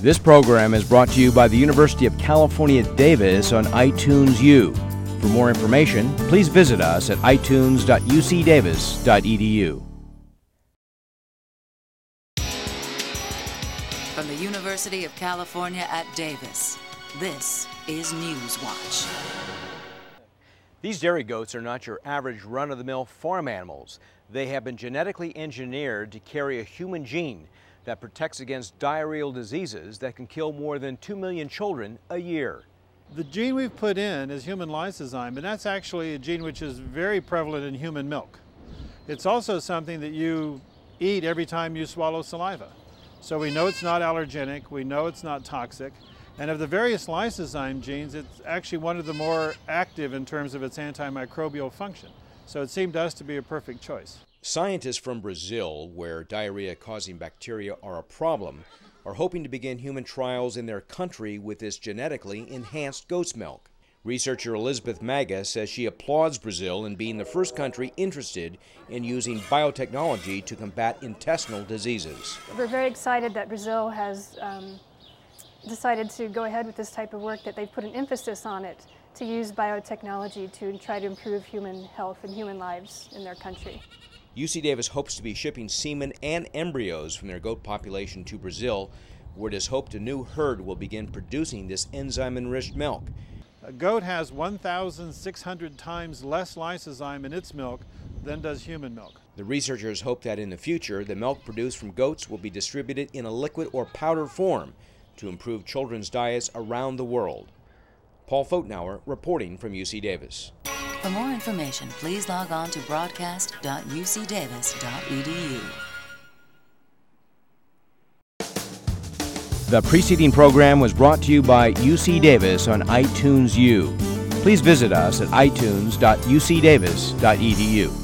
This program is brought to you by the University of California, Davis on iTunes U. For more information, please visit us at itunes.ucdavis.edu. From the University of California at Davis, this is Newswatch. These dairy goats are not your average run of the mill farm animals. They have been genetically engineered to carry a human gene that protects against diarrheal diseases that can kill more than 2 million children a year. The gene we've put in is human lysozyme, and that's actually a gene which is very prevalent in human milk. It's also something that you eat every time you swallow saliva. So we know it's not allergenic, we know it's not toxic, and of the various lysozyme genes, it's actually one of the more active in terms of its antimicrobial function. So it seemed to us to be a perfect choice. Scientists from Brazil, where diarrhea causing bacteria are a problem, are hoping to begin human trials in their country with this genetically enhanced goat's milk. Researcher Elizabeth Maga says she applauds Brazil in being the first country interested in using biotechnology to combat intestinal diseases. We're very excited that Brazil has um, decided to go ahead with this type of work, that they've put an emphasis on it to use biotechnology to try to improve human health and human lives in their country. UC Davis hopes to be shipping semen and embryos from their goat population to Brazil, where it is hoped a new herd will begin producing this enzyme enriched milk. A goat has 1,600 times less lysozyme in its milk than does human milk. The researchers hope that in the future, the milk produced from goats will be distributed in a liquid or powder form to improve children's diets around the world. Paul Pfotenhauer reporting from UC Davis. For more information, please log on to broadcast.ucdavis.edu. The preceding program was brought to you by UC Davis on iTunes U. Please visit us at itunes.ucdavis.edu.